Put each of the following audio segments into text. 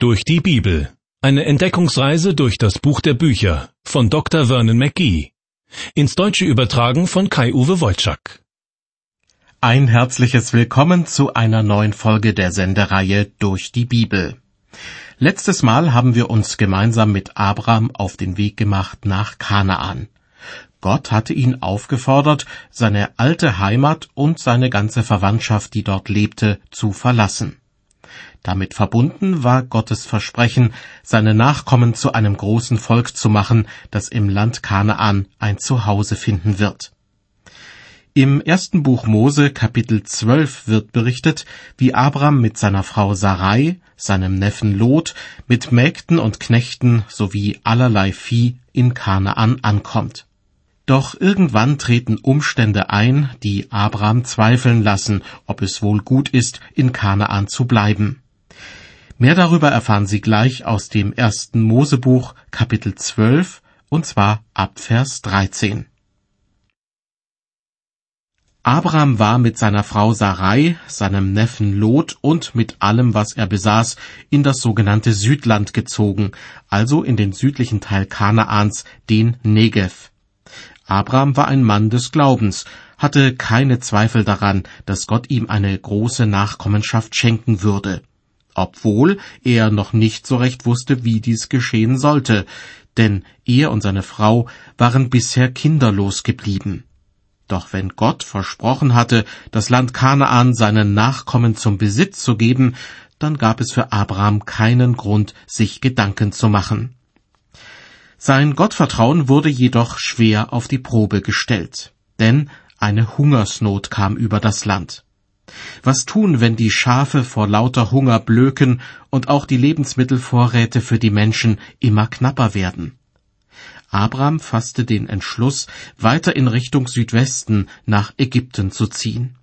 Durch die Bibel. Eine Entdeckungsreise durch das Buch der Bücher von Dr. Vernon McGee. Ins Deutsche übertragen von Kai-Uwe Wolczak. Ein herzliches Willkommen zu einer neuen Folge der Sendereihe Durch die Bibel. Letztes Mal haben wir uns gemeinsam mit Abraham auf den Weg gemacht nach Kanaan. Gott hatte ihn aufgefordert, seine alte Heimat und seine ganze Verwandtschaft, die dort lebte, zu verlassen. Damit verbunden war Gottes Versprechen, seine Nachkommen zu einem großen Volk zu machen, das im Land Kanaan ein Zuhause finden wird. Im ersten Buch Mose Kapitel 12 wird berichtet, wie Abraham mit seiner Frau Sarai, seinem Neffen Lot, mit Mägden und Knechten sowie allerlei Vieh in Kanaan ankommt. Doch irgendwann treten Umstände ein, die Abraham zweifeln lassen, ob es wohl gut ist, in Kanaan zu bleiben. Mehr darüber erfahren Sie gleich aus dem ersten Mosebuch Kapitel 12 und zwar ab Vers 13. Abraham war mit seiner Frau Sarai, seinem Neffen Lot und mit allem, was er besaß, in das sogenannte Südland gezogen, also in den südlichen Teil Kanaans, den Negev. Abraham war ein Mann des Glaubens, hatte keine Zweifel daran, dass Gott ihm eine große Nachkommenschaft schenken würde obwohl er noch nicht so recht wusste, wie dies geschehen sollte, denn er und seine Frau waren bisher kinderlos geblieben. Doch wenn Gott versprochen hatte, das Land Kanaan seinen Nachkommen zum Besitz zu geben, dann gab es für Abraham keinen Grund, sich Gedanken zu machen. Sein Gottvertrauen wurde jedoch schwer auf die Probe gestellt, denn eine Hungersnot kam über das Land. Was tun, wenn die Schafe vor lauter Hunger blöken und auch die Lebensmittelvorräte für die Menschen immer knapper werden? Abraham fasste den Entschluss, weiter in Richtung Südwesten nach Ägypten zu ziehen.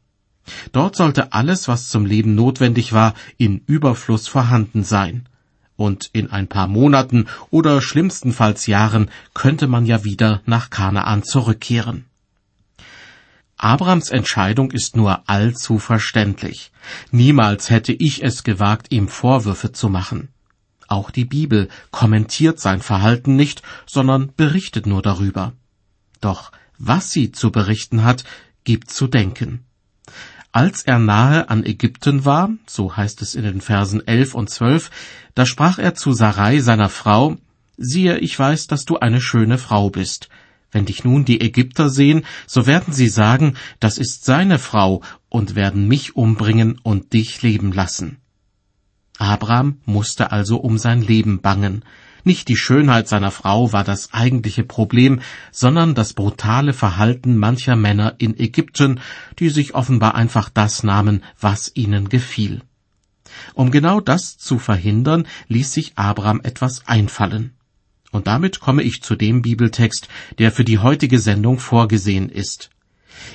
Dort sollte alles, was zum Leben notwendig war, in Überfluss vorhanden sein. Und in ein paar Monaten oder schlimmstenfalls Jahren könnte man ja wieder nach Kanaan zurückkehren. Abrams Entscheidung ist nur allzu verständlich. Niemals hätte ich es gewagt, ihm Vorwürfe zu machen. Auch die Bibel kommentiert sein Verhalten nicht, sondern berichtet nur darüber. Doch was sie zu berichten hat, gibt zu denken. Als er nahe an Ägypten war, so heißt es in den Versen elf und zwölf, da sprach er zu Sarai seiner Frau, siehe, ich weiß, dass du eine schöne Frau bist. Wenn dich nun die Ägypter sehen, so werden sie sagen, das ist seine Frau, und werden mich umbringen und dich leben lassen. Abraham musste also um sein Leben bangen. Nicht die Schönheit seiner Frau war das eigentliche Problem, sondern das brutale Verhalten mancher Männer in Ägypten, die sich offenbar einfach das nahmen, was ihnen gefiel. Um genau das zu verhindern, ließ sich Abraham etwas einfallen. Und damit komme ich zu dem Bibeltext, der für die heutige Sendung vorgesehen ist.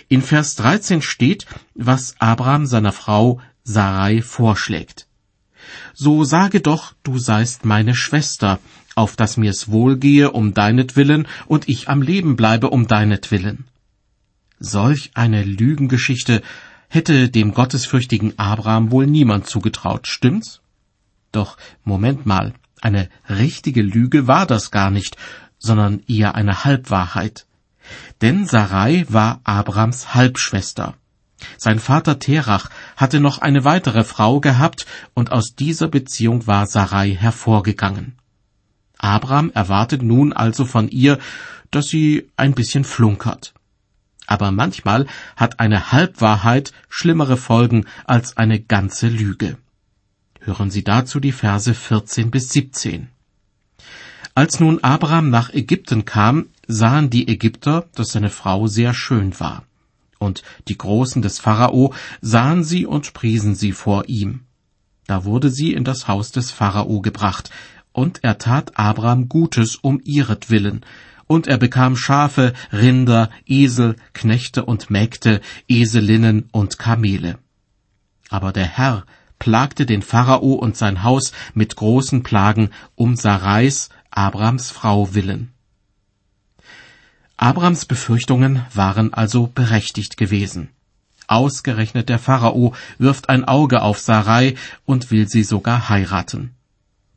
In Vers 13 steht, was Abraham seiner Frau Sarai vorschlägt. So sage doch, du seist meine Schwester, auf dass mir's wohlgehe um deinetwillen und ich am Leben bleibe um deinetwillen. Solch eine Lügengeschichte hätte dem gottesfürchtigen Abraham wohl niemand zugetraut, stimmt's? Doch Moment mal, eine richtige Lüge war das gar nicht, sondern eher eine Halbwahrheit. Denn Sarai war Abrams Halbschwester. Sein Vater Terach hatte noch eine weitere Frau gehabt, und aus dieser Beziehung war Sarai hervorgegangen. Abraham erwartet nun also von ihr, dass sie ein bisschen flunkert. Aber manchmal hat eine Halbwahrheit schlimmere Folgen als eine ganze Lüge. Hören Sie dazu die Verse 14 bis 17. Als nun Abraham nach Ägypten kam, sahen die Ägypter, dass seine Frau sehr schön war. Und die Großen des Pharao sahen sie und priesen sie vor ihm. Da wurde sie in das Haus des Pharao gebracht, und er tat Abraham Gutes um ihretwillen, und er bekam Schafe, Rinder, Esel, Knechte und Mägde, Eselinnen und Kamele. Aber der Herr plagte den Pharao und sein Haus mit großen Plagen um Sarais, Abrams Frau willen. Abrams Befürchtungen waren also berechtigt gewesen. Ausgerechnet der Pharao wirft ein Auge auf Sarai und will sie sogar heiraten.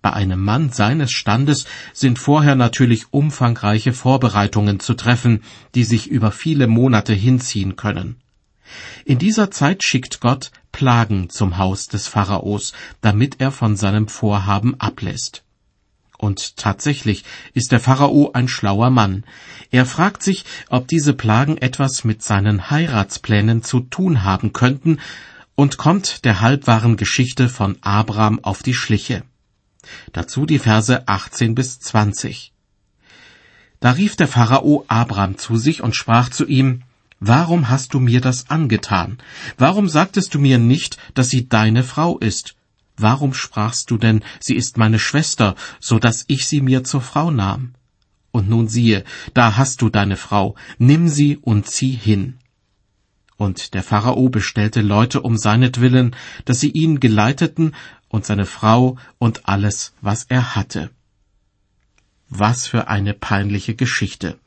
Bei einem Mann seines Standes sind vorher natürlich umfangreiche Vorbereitungen zu treffen, die sich über viele Monate hinziehen können. In dieser Zeit schickt Gott Plagen zum Haus des Pharaos, damit er von seinem Vorhaben ablässt. Und tatsächlich ist der Pharao ein schlauer Mann. Er fragt sich, ob diese Plagen etwas mit seinen Heiratsplänen zu tun haben könnten, und kommt der halbwahren Geschichte von Abraham auf die Schliche. Dazu die Verse 18 bis 20. Da rief der Pharao Abraham zu sich und sprach zu ihm, Warum hast du mir das angetan? Warum sagtest du mir nicht, dass sie deine Frau ist? Warum sprachst du denn, sie ist meine Schwester, so dass ich sie mir zur Frau nahm? Und nun siehe, da hast du deine Frau, nimm sie und zieh hin. Und der Pharao bestellte Leute um seinetwillen, dass sie ihn geleiteten und seine Frau und alles, was er hatte. Was für eine peinliche Geschichte.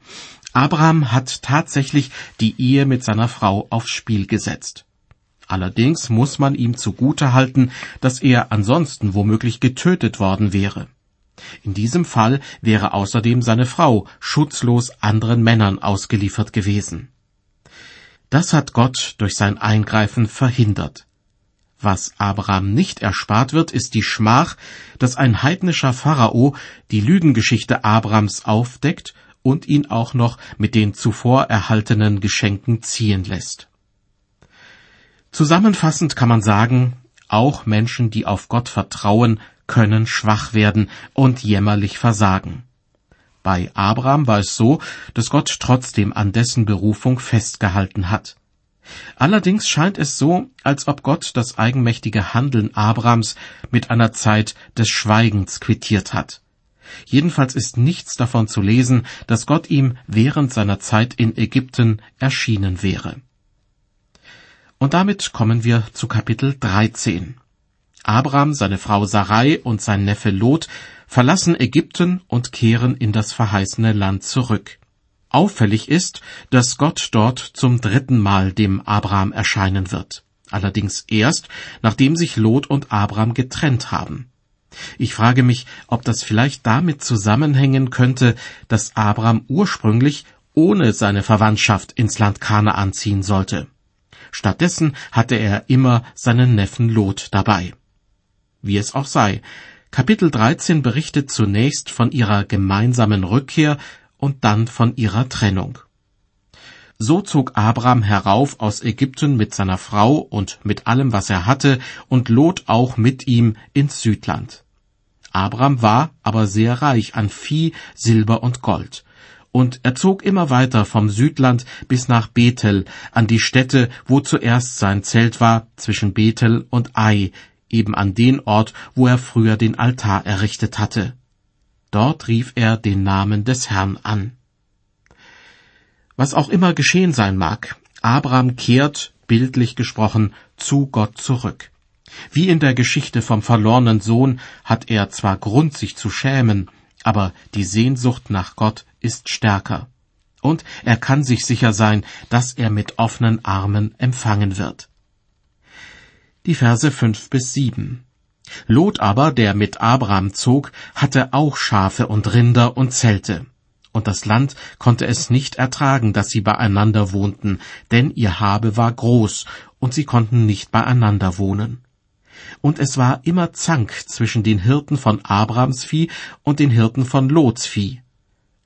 Abraham hat tatsächlich die Ehe mit seiner Frau aufs Spiel gesetzt. Allerdings muss man ihm zugute halten, dass er ansonsten womöglich getötet worden wäre. In diesem Fall wäre außerdem seine Frau schutzlos anderen Männern ausgeliefert gewesen. Das hat Gott durch sein Eingreifen verhindert. Was Abraham nicht erspart wird, ist die Schmach, dass ein heidnischer Pharao die Lügengeschichte Abrams aufdeckt und ihn auch noch mit den zuvor erhaltenen Geschenken ziehen lässt. Zusammenfassend kann man sagen, auch Menschen, die auf Gott vertrauen, können schwach werden und jämmerlich versagen. Bei Abraham war es so, dass Gott trotzdem an dessen Berufung festgehalten hat. Allerdings scheint es so, als ob Gott das eigenmächtige Handeln Abrams mit einer Zeit des Schweigens quittiert hat. Jedenfalls ist nichts davon zu lesen, dass Gott ihm während seiner Zeit in Ägypten erschienen wäre. Und damit kommen wir zu Kapitel 13. Abraham, seine Frau Sarai und sein Neffe Lot verlassen Ägypten und kehren in das verheißene Land zurück. Auffällig ist, dass Gott dort zum dritten Mal dem Abraham erscheinen wird. Allerdings erst, nachdem sich Lot und Abraham getrennt haben. Ich frage mich, ob das vielleicht damit zusammenhängen könnte, dass Abraham ursprünglich ohne seine Verwandtschaft ins Land Kanaan ziehen sollte. Stattdessen hatte er immer seinen Neffen Lot dabei. Wie es auch sei, Kapitel 13 berichtet zunächst von ihrer gemeinsamen Rückkehr und dann von ihrer Trennung. So zog Abraham herauf aus Ägypten mit seiner Frau und mit allem, was er hatte, und Lot auch mit ihm ins Südland. Abraham war aber sehr reich an Vieh, Silber und Gold. Und er zog immer weiter vom Südland bis nach Bethel, an die Stätte, wo zuerst sein Zelt war, zwischen Bethel und Ai, eben an den Ort, wo er früher den Altar errichtet hatte. Dort rief er den Namen des Herrn an. Was auch immer geschehen sein mag, Abraham kehrt, bildlich gesprochen, zu Gott zurück. Wie in der Geschichte vom verlorenen Sohn hat er zwar Grund, sich zu schämen, aber die Sehnsucht nach Gott ist stärker. Und er kann sich sicher sein, dass er mit offenen Armen empfangen wird. Die Verse fünf bis sieben. Lot aber, der mit Abraham zog, hatte auch Schafe und Rinder und Zelte. Und das Land konnte es nicht ertragen, dass sie beieinander wohnten, denn ihr Habe war groß, und sie konnten nicht beieinander wohnen. Und es war immer Zank zwischen den Hirten von Abrahams Vieh und den Hirten von Lots Vieh.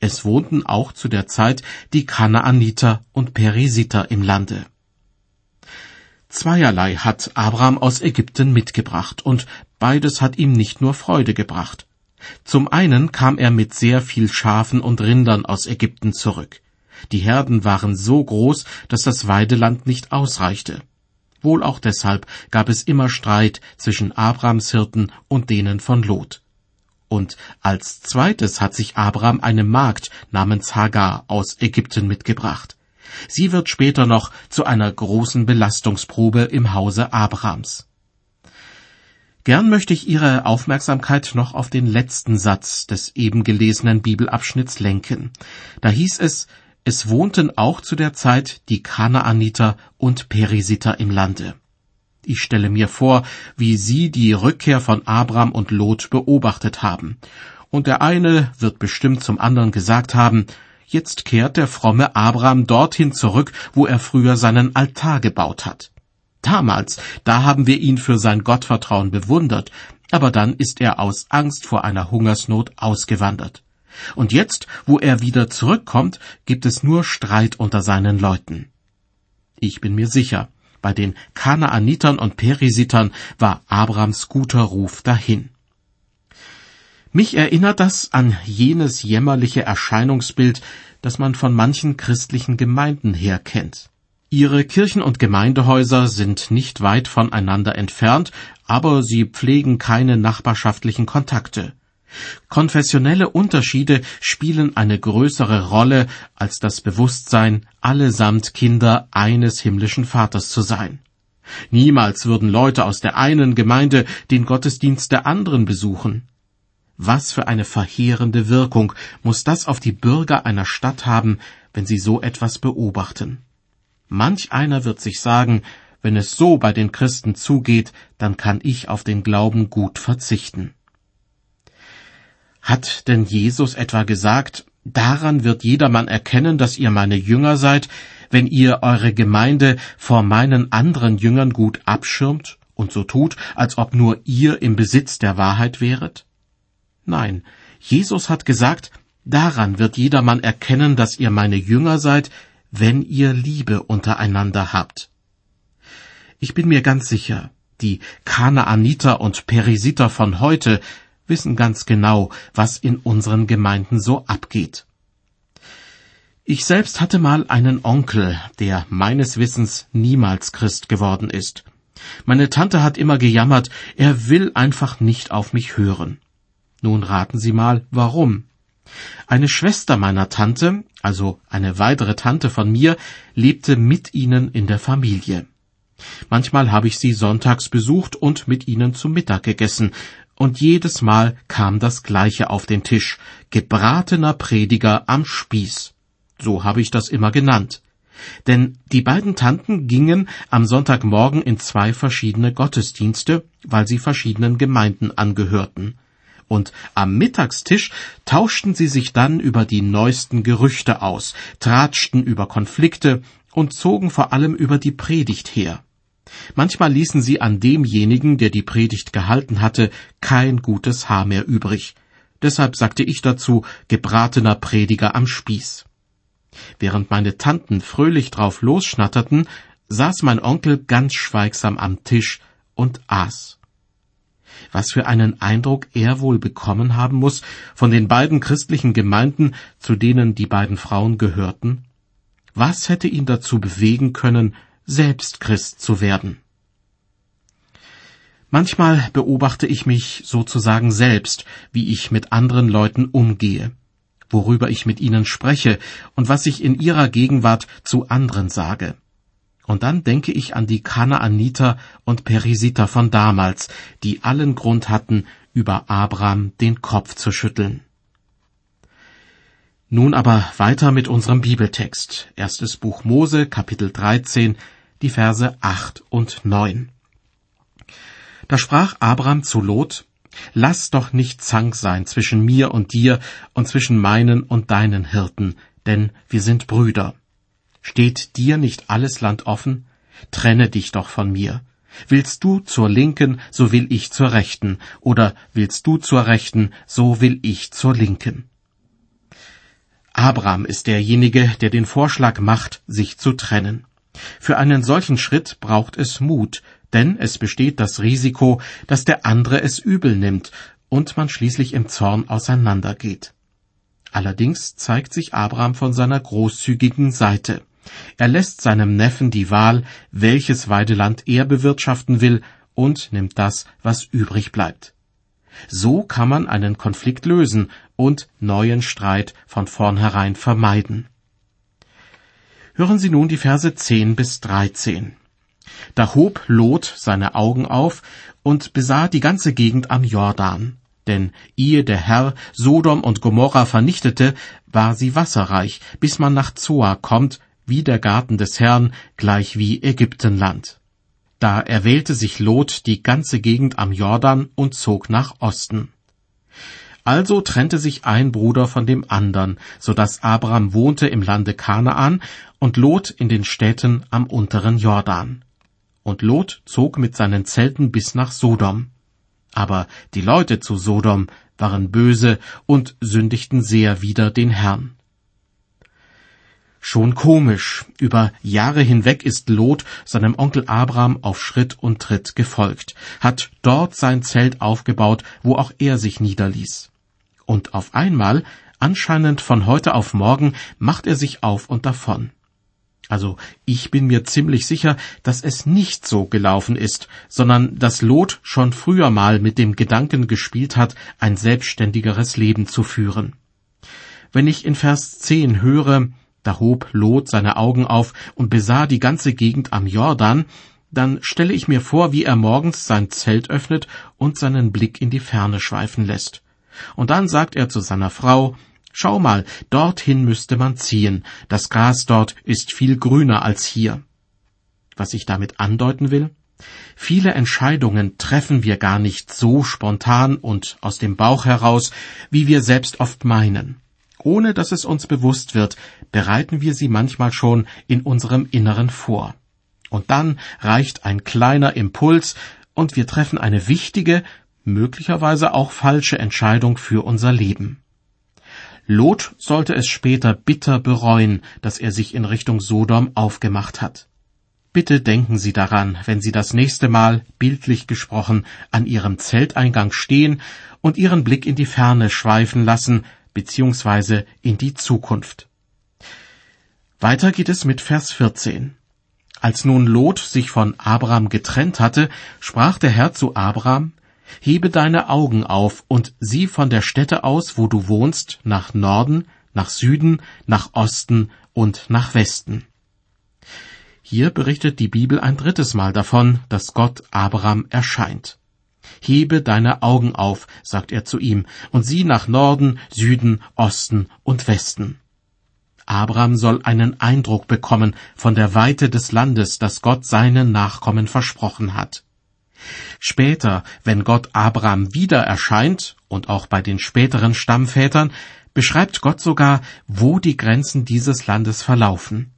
Es wohnten auch zu der Zeit die Kanaaniter und Perisiter im Lande. Zweierlei hat Abraham aus Ägypten mitgebracht, und beides hat ihm nicht nur Freude gebracht. Zum einen kam er mit sehr viel Schafen und Rindern aus Ägypten zurück. Die Herden waren so groß, dass das Weideland nicht ausreichte. Wohl auch deshalb gab es immer Streit zwischen Abrams Hirten und denen von Lot. Und als zweites hat sich Abraham eine Magd namens Hagar aus Ägypten mitgebracht. Sie wird später noch zu einer großen Belastungsprobe im Hause Abrahams. Gern möchte ich Ihre Aufmerksamkeit noch auf den letzten Satz des eben gelesenen Bibelabschnitts lenken. Da hieß es, es wohnten auch zu der Zeit die Kanaaniter und Perisiter im Lande. ich stelle mir vor, wie Sie die Rückkehr von Abraham und Lot beobachtet haben. Und der eine wird bestimmt zum anderen gesagt haben, jetzt kehrt der fromme Abraham dorthin zurück, wo er früher seinen Altar gebaut hat. Damals, da haben wir ihn für sein Gottvertrauen bewundert, aber dann ist er aus Angst vor einer Hungersnot ausgewandert. Und jetzt, wo er wieder zurückkommt, gibt es nur Streit unter seinen Leuten. Ich bin mir sicher, bei den Kanaanitern und Perisitern war Abrams guter Ruf dahin. Mich erinnert das an jenes jämmerliche Erscheinungsbild, das man von manchen christlichen Gemeinden her kennt. Ihre Kirchen und Gemeindehäuser sind nicht weit voneinander entfernt, aber sie pflegen keine nachbarschaftlichen Kontakte. Konfessionelle Unterschiede spielen eine größere Rolle als das Bewusstsein, allesamt Kinder eines himmlischen Vaters zu sein. Niemals würden Leute aus der einen Gemeinde den Gottesdienst der anderen besuchen. Was für eine verheerende Wirkung muss das auf die Bürger einer Stadt haben, wenn sie so etwas beobachten. Manch einer wird sich sagen, wenn es so bei den Christen zugeht, dann kann ich auf den Glauben gut verzichten. Hat denn Jesus etwa gesagt, daran wird jedermann erkennen, dass ihr meine Jünger seid, wenn ihr eure Gemeinde vor meinen anderen Jüngern gut abschirmt und so tut, als ob nur ihr im Besitz der Wahrheit wäret? Nein, Jesus hat gesagt, daran wird jedermann erkennen, dass ihr meine Jünger seid, wenn ihr Liebe untereinander habt. Ich bin mir ganz sicher, die Kanaaniter und Perisiter von heute wissen ganz genau, was in unseren Gemeinden so abgeht. Ich selbst hatte mal einen Onkel, der meines Wissens niemals Christ geworden ist. Meine Tante hat immer gejammert, er will einfach nicht auf mich hören. Nun raten Sie mal, warum. Eine Schwester meiner Tante, also eine weitere Tante von mir, lebte mit ihnen in der Familie. Manchmal habe ich sie sonntags besucht und mit ihnen zu Mittag gegessen, und jedes Mal kam das Gleiche auf den Tisch, gebratener Prediger am Spieß. So habe ich das immer genannt. Denn die beiden Tanten gingen am Sonntagmorgen in zwei verschiedene Gottesdienste, weil sie verschiedenen Gemeinden angehörten. Und am Mittagstisch tauschten sie sich dann über die neuesten Gerüchte aus, tratschten über Konflikte und zogen vor allem über die Predigt her. Manchmal ließen sie an demjenigen, der die Predigt gehalten hatte, kein gutes Haar mehr übrig. Deshalb sagte ich dazu gebratener Prediger am Spieß. Während meine Tanten fröhlich drauf losschnatterten, saß mein Onkel ganz schweigsam am Tisch und aß. Was für einen Eindruck er wohl bekommen haben muss von den beiden christlichen Gemeinden, zu denen die beiden Frauen gehörten? Was hätte ihn dazu bewegen können, selbst Christ zu werden. Manchmal beobachte ich mich sozusagen selbst, wie ich mit anderen Leuten umgehe, worüber ich mit ihnen spreche und was ich in ihrer Gegenwart zu anderen sage. Und dann denke ich an die Kanaaniter und Perisiter von damals, die allen Grund hatten, über Abraham den Kopf zu schütteln. Nun aber weiter mit unserem Bibeltext. Erstes Buch Mose, Kapitel 13, die Verse 8 und 9. Da sprach Abraham zu Lot, Lass doch nicht Zank sein zwischen mir und dir und zwischen meinen und deinen Hirten, denn wir sind Brüder. Steht dir nicht alles Land offen? Trenne dich doch von mir. Willst du zur Linken, so will ich zur Rechten, oder willst du zur Rechten, so will ich zur Linken. Abraham ist derjenige, der den Vorschlag macht, sich zu trennen. Für einen solchen Schritt braucht es Mut, denn es besteht das Risiko, dass der andere es übel nimmt und man schließlich im Zorn auseinandergeht. Allerdings zeigt sich Abraham von seiner großzügigen Seite. Er lässt seinem Neffen die Wahl, welches Weideland er bewirtschaften will, und nimmt das, was übrig bleibt. So kann man einen Konflikt lösen und neuen Streit von vornherein vermeiden. Hören Sie nun die Verse 10 bis 13. Da hob Lot seine Augen auf und besah die ganze Gegend am Jordan. Denn ehe der Herr Sodom und Gomorra vernichtete, war sie wasserreich, bis man nach Zoa kommt, wie der Garten des Herrn, gleich wie Ägyptenland. Da erwählte sich Lot die ganze Gegend am Jordan und zog nach Osten. Also trennte sich ein Bruder von dem andern, so dass Abraham wohnte im Lande Kanaan und Lot in den Städten am unteren Jordan. Und Lot zog mit seinen Zelten bis nach Sodom. Aber die Leute zu Sodom waren böse und sündigten sehr wider den Herrn. Schon komisch, über Jahre hinweg ist Lot seinem Onkel Abraham auf Schritt und Tritt gefolgt, hat dort sein Zelt aufgebaut, wo auch er sich niederließ. Und auf einmal, anscheinend von heute auf morgen, macht er sich auf und davon. Also ich bin mir ziemlich sicher, dass es nicht so gelaufen ist, sondern dass Lot schon früher mal mit dem Gedanken gespielt hat, ein selbstständigeres Leben zu führen. Wenn ich in Vers 10 höre, da hob Lot seine Augen auf und besah die ganze Gegend am Jordan, dann stelle ich mir vor, wie er morgens sein Zelt öffnet und seinen Blick in die Ferne schweifen lässt. Und dann sagt er zu seiner Frau, Schau mal, dorthin müsste man ziehen, das Gras dort ist viel grüner als hier. Was ich damit andeuten will? Viele Entscheidungen treffen wir gar nicht so spontan und aus dem Bauch heraus, wie wir selbst oft meinen. Ohne dass es uns bewusst wird, bereiten wir sie manchmal schon in unserem Inneren vor. Und dann reicht ein kleiner Impuls und wir treffen eine wichtige, möglicherweise auch falsche Entscheidung für unser Leben. Lot sollte es später bitter bereuen, dass er sich in Richtung Sodom aufgemacht hat. Bitte denken Sie daran, wenn Sie das nächste Mal, bildlich gesprochen, an Ihrem Zelteingang stehen und Ihren Blick in die Ferne schweifen lassen, beziehungsweise in die Zukunft. Weiter geht es mit Vers 14. Als nun Lot sich von Abraham getrennt hatte, sprach der Herr zu Abraham, Hebe deine Augen auf und sieh von der Stätte aus, wo du wohnst, nach Norden, nach Süden, nach Osten und nach Westen. Hier berichtet die Bibel ein drittes Mal davon, dass Gott Abraham erscheint. Hebe deine Augen auf, sagt er zu ihm, und sieh nach Norden, Süden, Osten und Westen. Abraham soll einen Eindruck bekommen von der Weite des Landes, das Gott seinen Nachkommen versprochen hat. Später, wenn Gott Abraham wieder erscheint, und auch bei den späteren Stammvätern, beschreibt Gott sogar, wo die Grenzen dieses Landes verlaufen.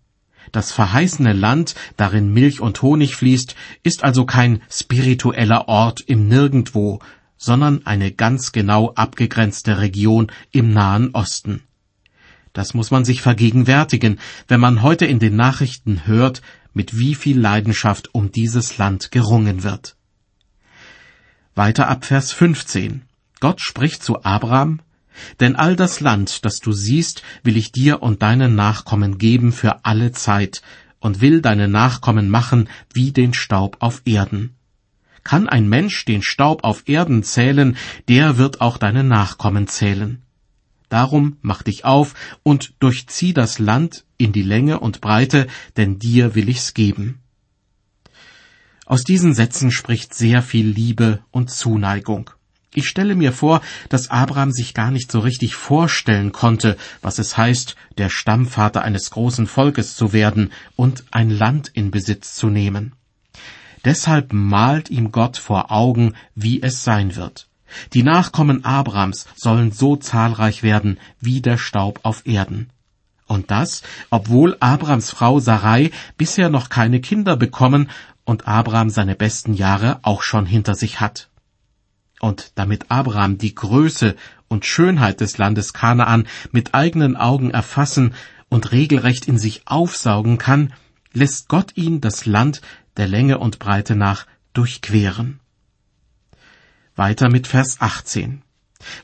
Das verheißene Land, darin Milch und Honig fließt, ist also kein spiritueller Ort im Nirgendwo, sondern eine ganz genau abgegrenzte Region im Nahen Osten. Das muss man sich vergegenwärtigen, wenn man heute in den Nachrichten hört, mit wie viel Leidenschaft um dieses Land gerungen wird. Weiter ab Vers 15. Gott spricht zu Abraham, denn all das Land, das du siehst, will ich dir und deinen Nachkommen geben für alle Zeit und will deine Nachkommen machen wie den Staub auf Erden. Kann ein Mensch den Staub auf Erden zählen, der wird auch deine Nachkommen zählen. Darum mach dich auf und durchzieh das Land in die Länge und Breite, denn dir will ich's geben. Aus diesen Sätzen spricht sehr viel Liebe und Zuneigung. Ich stelle mir vor, dass Abraham sich gar nicht so richtig vorstellen konnte, was es heißt, der Stammvater eines großen Volkes zu werden und ein Land in Besitz zu nehmen. Deshalb malt ihm Gott vor Augen, wie es sein wird. Die Nachkommen Abrams sollen so zahlreich werden wie der Staub auf Erden. Und das, obwohl Abrams Frau Sarai bisher noch keine Kinder bekommen und Abraham seine besten Jahre auch schon hinter sich hat. Und damit Abraham die Größe und Schönheit des Landes Kanaan mit eigenen Augen erfassen und regelrecht in sich aufsaugen kann, lässt Gott ihn das Land der Länge und Breite nach durchqueren. Weiter mit Vers 18.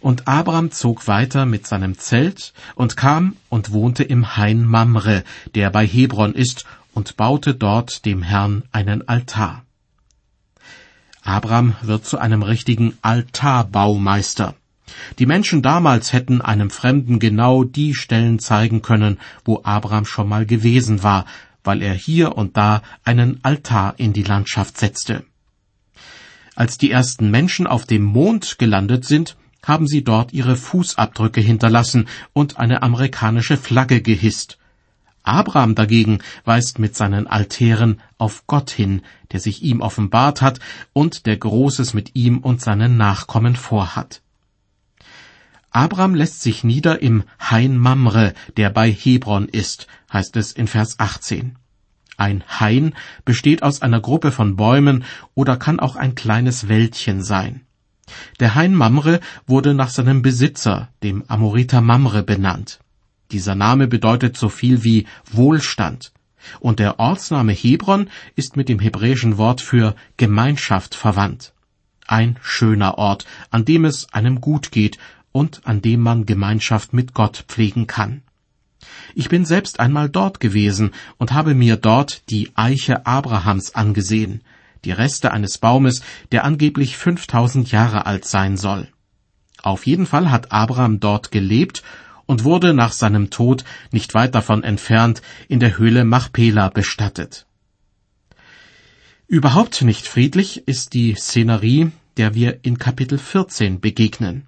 Und Abraham zog weiter mit seinem Zelt und kam und wohnte im Hain Mamre, der bei Hebron ist, und baute dort dem Herrn einen Altar. Abraham wird zu einem richtigen Altarbaumeister. Die Menschen damals hätten einem Fremden genau die Stellen zeigen können, wo Abraham schon mal gewesen war, weil er hier und da einen Altar in die Landschaft setzte. Als die ersten Menschen auf dem Mond gelandet sind, haben sie dort ihre Fußabdrücke hinterlassen und eine amerikanische Flagge gehisst. Abraham dagegen weist mit seinen Altären auf Gott hin, der sich ihm offenbart hat und der Großes mit ihm und seinen Nachkommen vorhat. Abraham lässt sich nieder im Hain Mamre, der bei Hebron ist, heißt es in Vers 18. Ein Hain besteht aus einer Gruppe von Bäumen oder kann auch ein kleines Wäldchen sein. Der Hain Mamre wurde nach seinem Besitzer, dem Amoriter Mamre, benannt. Dieser Name bedeutet so viel wie Wohlstand. Und der Ortsname Hebron ist mit dem hebräischen Wort für Gemeinschaft verwandt. Ein schöner Ort, an dem es einem gut geht und an dem man Gemeinschaft mit Gott pflegen kann. Ich bin selbst einmal dort gewesen und habe mir dort die Eiche Abrahams angesehen, die Reste eines Baumes, der angeblich 5000 Jahre alt sein soll. Auf jeden Fall hat Abraham dort gelebt und wurde nach seinem Tod nicht weit davon entfernt in der Höhle Machpela bestattet. Überhaupt nicht friedlich ist die Szenerie, der wir in Kapitel 14 begegnen.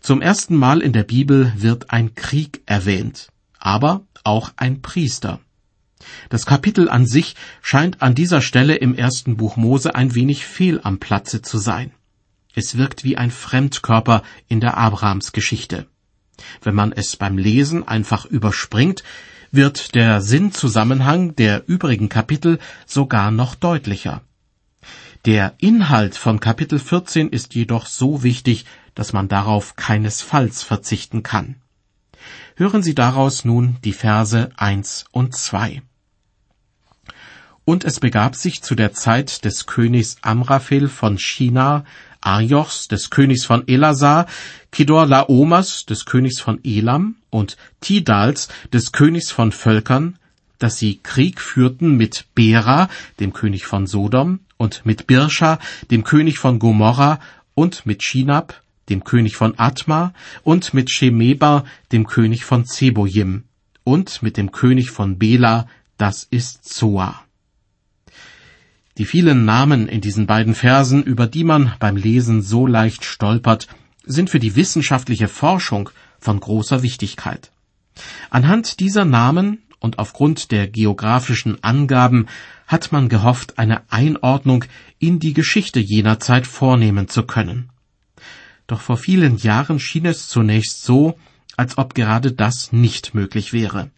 Zum ersten Mal in der Bibel wird ein Krieg erwähnt, aber auch ein Priester. Das Kapitel an sich scheint an dieser Stelle im ersten Buch Mose ein wenig fehl am Platze zu sein. Es wirkt wie ein Fremdkörper in der Abrahamsgeschichte. Wenn man es beim Lesen einfach überspringt, wird der Sinnzusammenhang der übrigen Kapitel sogar noch deutlicher. Der Inhalt von Kapitel 14 ist jedoch so wichtig, dass man darauf keinesfalls verzichten kann. Hören Sie daraus nun die Verse 1 und 2. Und es begab sich zu der Zeit des Königs Amraphel von Shinar, Ariochs, des Königs von Elasar, Kidor Laomas, des Königs von Elam und Tidals, des Königs von Völkern, dass sie Krieg führten mit Bera, dem König von Sodom, und mit Birscha, dem König von Gomorra, und mit Shinab, dem König von Atma, und mit Shemeba, dem König von Zeboim, und mit dem König von Bela, das ist Zoa. Die vielen Namen in diesen beiden Versen, über die man beim Lesen so leicht stolpert, sind für die wissenschaftliche Forschung von großer Wichtigkeit. Anhand dieser Namen und aufgrund der geografischen Angaben hat man gehofft, eine Einordnung in die Geschichte jener Zeit vornehmen zu können doch vor vielen Jahren schien es zunächst so, als ob gerade das nicht möglich wäre.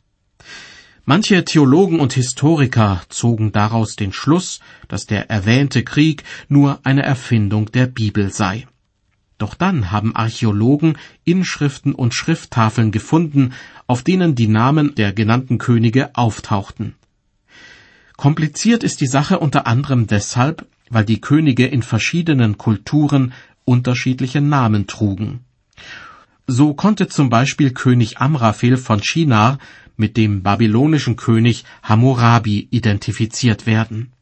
Manche Theologen und Historiker zogen daraus den Schluss, dass der erwähnte Krieg nur eine Erfindung der Bibel sei. Doch dann haben Archäologen Inschriften und Schrifttafeln gefunden, auf denen die Namen der genannten Könige auftauchten. Kompliziert ist die Sache unter anderem deshalb, weil die Könige in verschiedenen Kulturen unterschiedliche Namen trugen. So konnte zum Beispiel König Amraphel von Shinar mit dem babylonischen König Hammurabi identifiziert werden.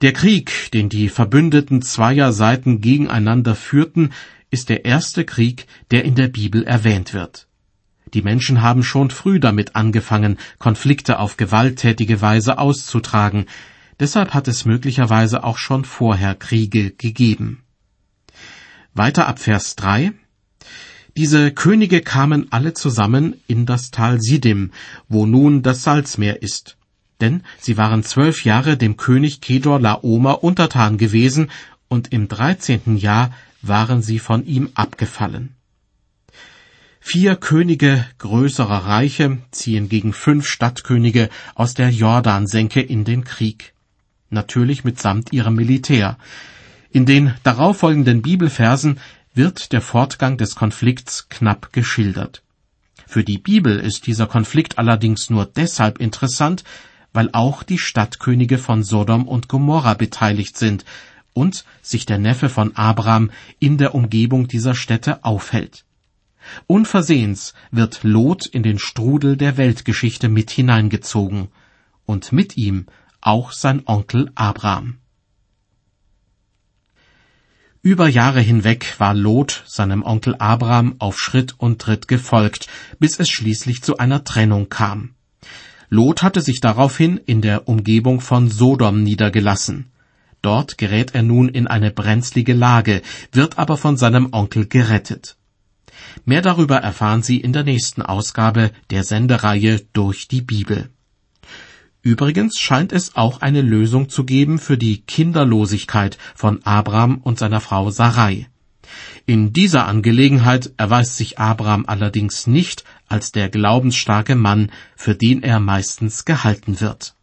Der Krieg, den die Verbündeten zweier Seiten gegeneinander führten, ist der erste Krieg, der in der Bibel erwähnt wird. Die Menschen haben schon früh damit angefangen, Konflikte auf gewalttätige Weise auszutragen, deshalb hat es möglicherweise auch schon vorher Kriege gegeben. Weiter ab Vers 3. Diese Könige kamen alle zusammen in das Tal Sidim, wo nun das Salzmeer ist. Denn sie waren zwölf Jahre dem König Kedor Laomer untertan gewesen, und im dreizehnten Jahr waren sie von ihm abgefallen. Vier Könige größerer Reiche ziehen gegen fünf Stadtkönige aus der Jordansenke in den Krieg. Natürlich mitsamt ihrem Militär. In den darauffolgenden Bibelversen wird der Fortgang des Konflikts knapp geschildert. Für die Bibel ist dieser Konflikt allerdings nur deshalb interessant, weil auch die Stadtkönige von Sodom und Gomorra beteiligt sind und sich der Neffe von Abraham in der Umgebung dieser Städte aufhält. Unversehens wird Lot in den Strudel der Weltgeschichte mit hineingezogen und mit ihm auch sein Onkel Abraham. Über Jahre hinweg war Lot seinem Onkel Abraham auf Schritt und Tritt gefolgt, bis es schließlich zu einer Trennung kam. Lot hatte sich daraufhin in der Umgebung von Sodom niedergelassen. Dort gerät er nun in eine brenzlige Lage, wird aber von seinem Onkel gerettet. Mehr darüber erfahren Sie in der nächsten Ausgabe der Sendereihe Durch die Bibel. Übrigens scheint es auch eine Lösung zu geben für die Kinderlosigkeit von Abraham und seiner Frau Sarai. In dieser Angelegenheit erweist sich Abraham allerdings nicht als der glaubensstarke Mann, für den er meistens gehalten wird.